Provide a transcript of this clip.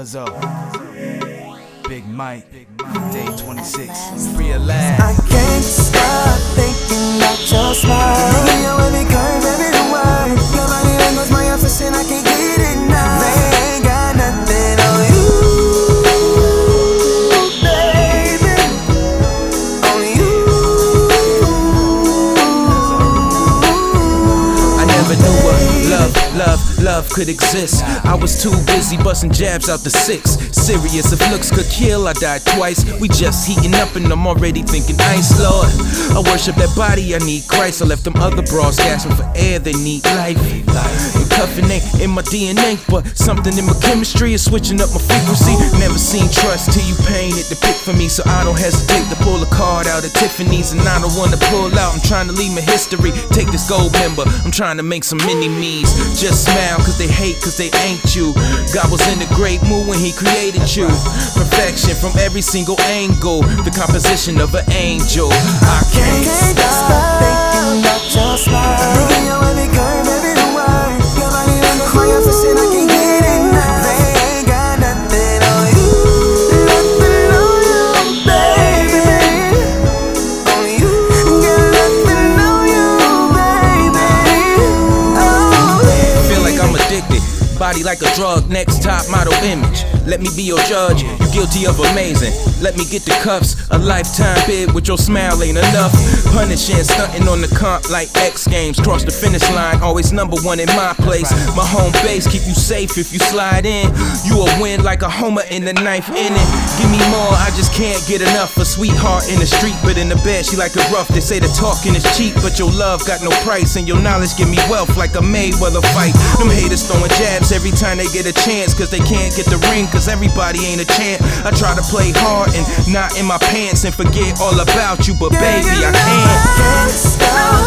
Cuzzo, Big Mike, Day 26, free at last. I can't stop thinking about your smile. Thinking your every curve, every word. Your body language, my office, and I can't get enough. They ain't got nothing on you, baby. On you. I never knew what love, love, love could exist. I was too busy busting jabs out the six. Serious, if looks could kill, I died twice. We just heating up and I'm already thinking ice, Lord. I worship that body, I need Christ. I left them other bras gasping for air, they need life. Cuffing ain't in my DNA, but something in my chemistry is switching up my frequency. Never seen trust till you painted the pic for me, so I don't hesitate to pull a card out of Tiffany's. And I don't wanna pull out, I'm trying to leave my history. Take this Goldmember, I'm trying to make some mini me's. Just smile, cause they hate, cause they ain't you. God was in a great mood when He created you. Perfection from every single angle, the composition of an angel. I can't Can't stop thinking about your smile. Body like a drug, next top model image. Let me be your judge, you guilty of amazing. Let me get the cuffs, a lifetime bid with your smile ain't enough. Punishing, stunting on the comp like X Games. Cross the finish line, always number one in my place. My home base, keep you safe if you slide in. You a win like a homer in the ninth inning. Give me more, I just can't get enough. A sweetheart in the street, but in the bed she like it rough. They say the talking is cheap, but your love got no price. And your knowledge give me wealth like a Mayweather fight. Them haters throwing jabs every time they get a chance, cause they can't get the ring, cause everybody ain't a champ. I try to play hard and not in my pants and forget all about you, but baby, I can't. Can't stop